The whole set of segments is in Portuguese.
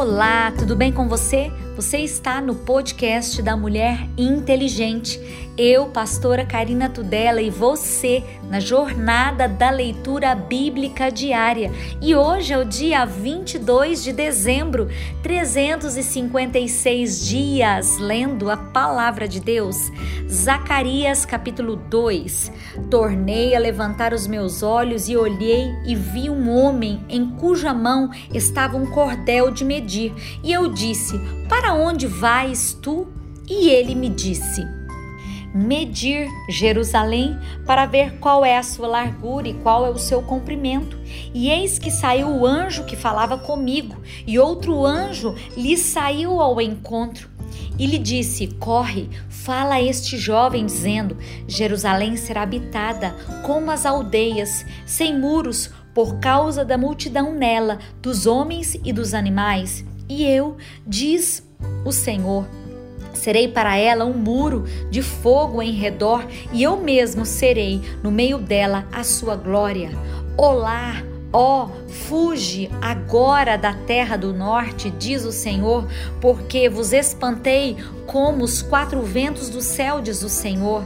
Olá, tudo bem com você? Você está no podcast da Mulher Inteligente. Eu, pastora Karina Tudela, e você na jornada da leitura bíblica diária. E hoje é o dia 22 de dezembro, 356 dias lendo a palavra de Deus. Zacarias capítulo 2. Tornei a levantar os meus olhos e olhei e vi um homem em cuja mão estava um cordel de medir. E eu disse: Para onde vais tu? E ele me disse: Medir Jerusalém para ver qual é a sua largura e qual é o seu comprimento. E eis que saiu o anjo que falava comigo, e outro anjo lhe saiu ao encontro. E lhe disse: Corre, fala a este jovem, dizendo: Jerusalém será habitada como as aldeias, sem muros, por causa da multidão nela, dos homens e dos animais. E eu, diz o Senhor, Serei para ela um muro de fogo em redor, e eu mesmo serei no meio dela a sua glória. Olá, ó, fuge agora da terra do norte, diz o Senhor, porque vos espantei como os quatro ventos do céu, diz o Senhor.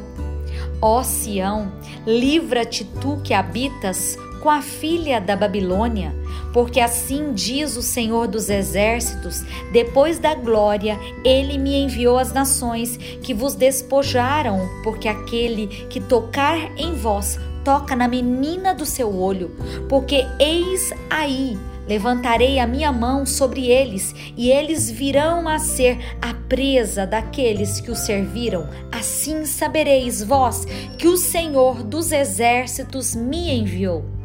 Ó Sião, livra-te tu que habitas com a filha da Babilônia, porque assim diz o Senhor dos Exércitos: depois da glória, ele me enviou às nações que vos despojaram, porque aquele que tocar em vós toca na menina do seu olho, porque eis aí levantarei a minha mão sobre eles, e eles virão a ser a presa daqueles que o serviram. Assim sabereis vós que o Senhor dos exércitos me enviou.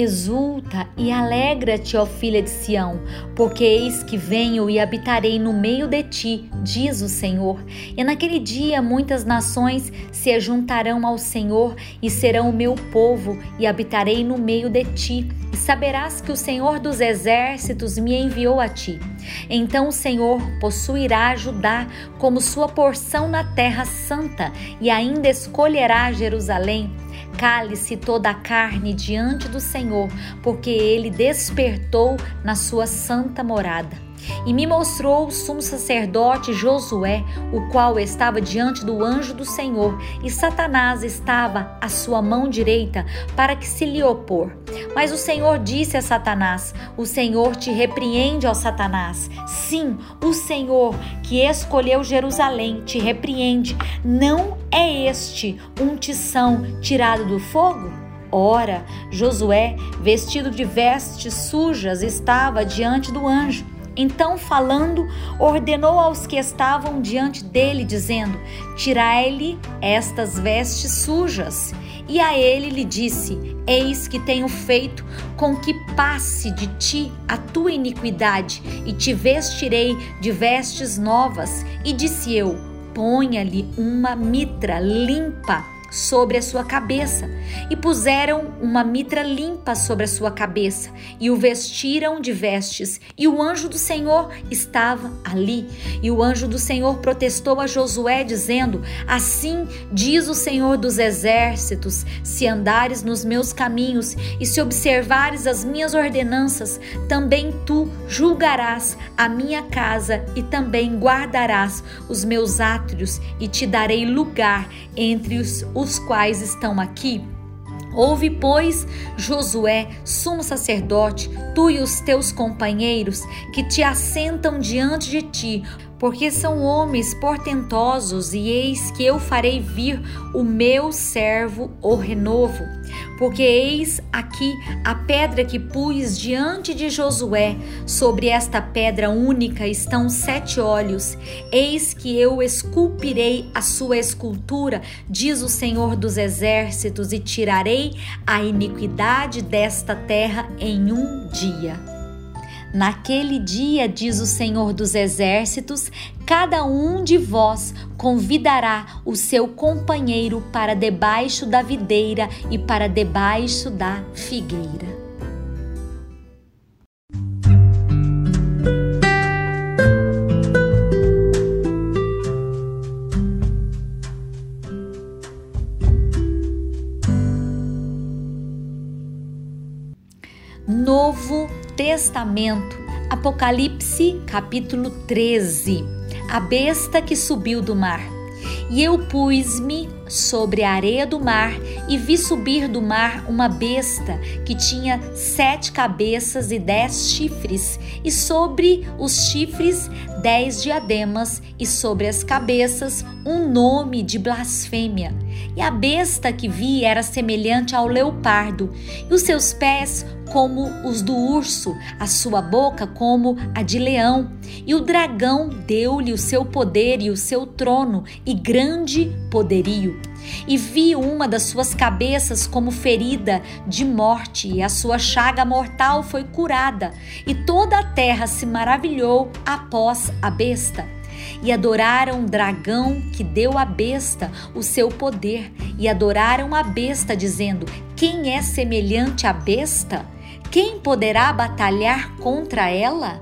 Exulta e alegra-te, ó filha de Sião, porque eis que venho e habitarei no meio de ti, diz o Senhor. E naquele dia muitas nações se juntarão ao Senhor e serão o meu povo, e habitarei no meio de ti. E saberás que o Senhor dos exércitos me enviou a ti. Então o Senhor possuirá Judá como sua porção na terra santa, e ainda escolherá Jerusalém Cale-se toda a carne diante do Senhor, porque ele despertou na sua santa morada. E me mostrou o sumo sacerdote Josué, o qual estava diante do anjo do Senhor, e Satanás estava à sua mão direita para que se lhe opor. Mas o Senhor disse a Satanás: O Senhor te repreende, ó Satanás. Sim, o Senhor que escolheu Jerusalém te repreende. Não é este um tição tirado do fogo? Ora, Josué, vestido de vestes sujas, estava diante do anjo. Então, falando, ordenou aos que estavam diante dele, dizendo: Tirai-lhe estas vestes sujas. E a ele lhe disse: Eis que tenho feito com que passe de ti a tua iniquidade, e te vestirei de vestes novas. E disse eu: Ponha-lhe uma mitra limpa sobre a sua cabeça, e puseram uma mitra limpa sobre a sua cabeça, e o vestiram de vestes, e o anjo do Senhor estava ali. E o anjo do Senhor protestou a Josué, dizendo: Assim diz o Senhor dos exércitos: se andares nos meus caminhos e se observares as minhas ordenanças, também tu julgarás a minha casa e também guardarás os meus átrios, e te darei lugar entre os os quais estão aqui? Ouve, pois, Josué, sumo sacerdote, tu e os teus companheiros que te assentam diante de ti, porque são homens portentosos, e eis que eu farei vir o meu servo, o renovo. Porque eis aqui a pedra que pus diante de Josué, sobre esta pedra única estão sete olhos. Eis que eu esculpirei a sua escultura, diz o Senhor dos exércitos, e tirarei a iniquidade desta terra em um dia. Naquele dia, diz o Senhor dos Exércitos, cada um de vós convidará o seu companheiro para debaixo da videira e para debaixo da figueira. Testamento, Apocalipse, capítulo 13. A besta que subiu do mar. E eu pus-me sobre a areia do mar e vi subir do mar uma besta que tinha sete cabeças e dez chifres, e sobre os chifres dez diademas, e sobre as cabeças um nome de blasfêmia. E a besta que vi era semelhante ao leopardo, e os seus pés como os do urso, a sua boca como a de leão. E o dragão deu-lhe o seu poder e o seu trono e grande poderio. E vi uma das suas cabeças como ferida de morte, e a sua chaga mortal foi curada, e toda a terra se maravilhou após a besta e adoraram o dragão que deu à besta o seu poder, e adoraram a besta, dizendo: Quem é semelhante à besta? Quem poderá batalhar contra ela?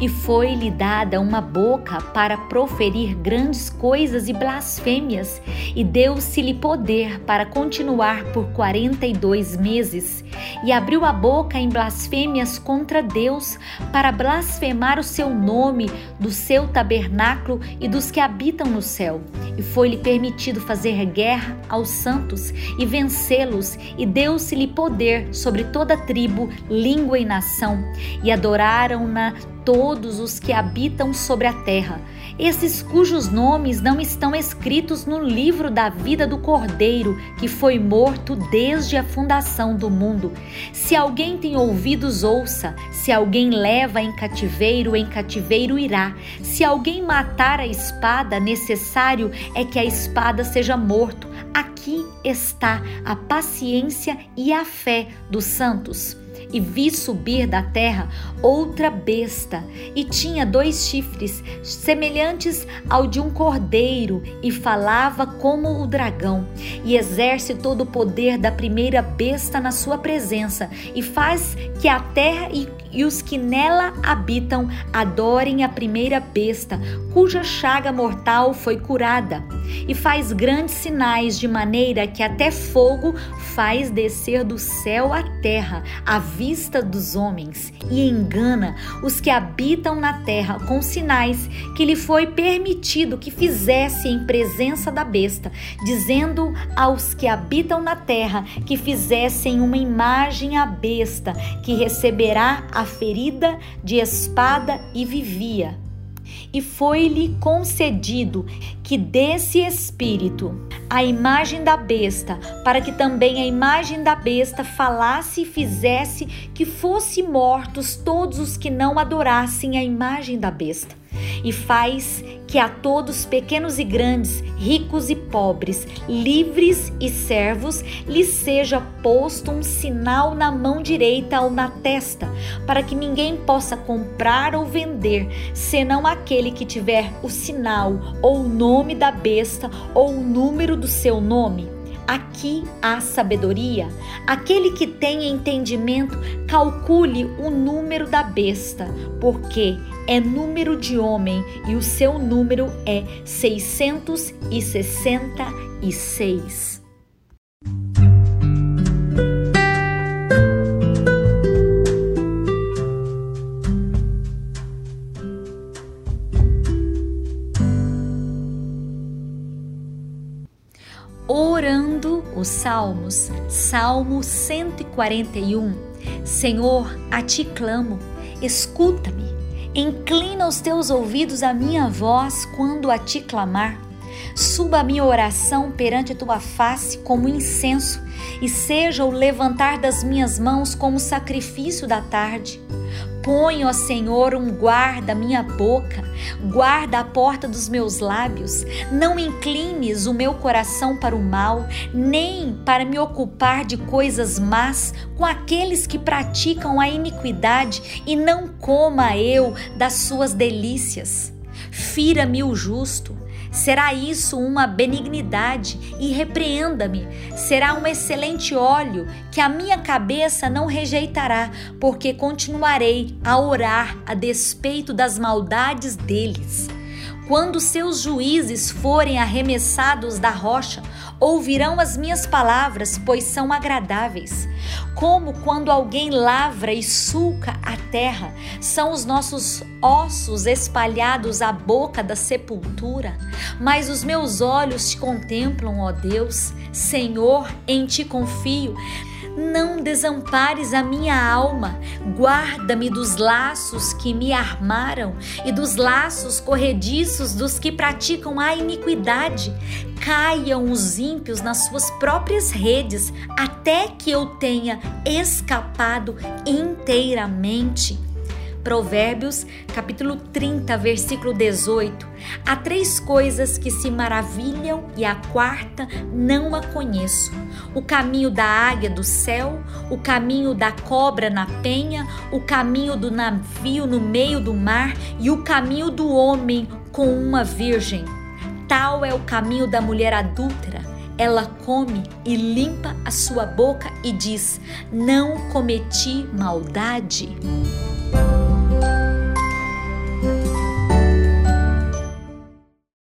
E foi-lhe dada uma boca para proferir grandes coisas e blasfêmias, e deu-se-lhe poder para continuar por quarenta e dois meses, e abriu a boca em blasfêmias contra Deus, para blasfemar o seu nome, do seu tabernáculo e dos que habitam no céu. E foi-lhe permitido fazer guerra aos santos e vencê-los, e deu-se-lhe poder sobre toda tribo, língua e nação, e adoraram-na todos os que habitam sobre a terra, esses cujos nomes não estão escritos no livro da vida do Cordeiro, que foi morto desde a fundação do mundo. Se alguém tem ouvidos, ouça. Se alguém leva em cativeiro, em cativeiro irá. Se alguém matar a espada, necessário é que a espada seja morto. Aqui está a paciência e a fé dos santos e vi subir da terra outra besta, e tinha dois chifres, semelhantes ao de um cordeiro, e falava como o dragão, e exerce todo o poder da primeira besta na sua presença, e faz que a terra e, e os que nela habitam adorem a primeira besta, cuja chaga mortal foi curada, e faz grandes sinais, de maneira que até fogo faz descer do céu à terra, a vista dos homens e engana os que habitam na terra com sinais que lhe foi permitido que fizesse em presença da besta, dizendo aos que habitam na terra que fizessem uma imagem à besta, que receberá a ferida de espada e vivia e foi-lhe concedido que desse espírito a imagem da besta, para que também a imagem da besta falasse e fizesse que fosse mortos todos os que não adorassem a imagem da besta e faz que a todos, pequenos e grandes, ricos e pobres, livres e servos, lhes seja posto um sinal na mão direita ou na testa, para que ninguém possa comprar ou vender, senão aquele que tiver o sinal ou o nome da besta ou o número do seu nome. Aqui há sabedoria. Aquele que tem entendimento, calcule o número da besta, porque é número de homem e o seu número é 666. Orando os Salmos, Salmo 141. Senhor, a ti clamo, escuta-me Inclina os teus ouvidos à minha voz quando a ti clamar. Suba a minha oração perante tua face como incenso, e seja o levantar das minhas mãos como sacrifício da tarde. Põe, ó Senhor, um guarda minha boca, guarda a porta dos meus lábios. Não inclines o meu coração para o mal, nem para me ocupar de coisas más com aqueles que praticam a iniquidade, e não coma eu das suas delícias. Fira-me o justo Será isso uma benignidade e repreenda-me. Será um excelente óleo que a minha cabeça não rejeitará, porque continuarei a orar a despeito das maldades deles. Quando seus juízes forem arremessados da rocha, ouvirão as minhas palavras, pois são agradáveis. Como quando alguém lavra e sulca a terra, são os nossos ossos espalhados à boca da sepultura. Mas os meus olhos te contemplam, ó Deus, Senhor, em ti confio. Não desampares a minha alma, guarda-me dos laços que me armaram e dos laços corrediços dos que praticam a iniquidade. Caiam os ímpios nas suas próprias redes, até que eu tenha escapado inteiramente. Provérbios, capítulo 30, versículo 18. Há três coisas que se maravilham e a quarta não a conheço: o caminho da águia do céu, o caminho da cobra na penha, o caminho do navio no meio do mar e o caminho do homem com uma virgem. Tal é o caminho da mulher adúltera. Ela come e limpa a sua boca e diz: Não cometi maldade.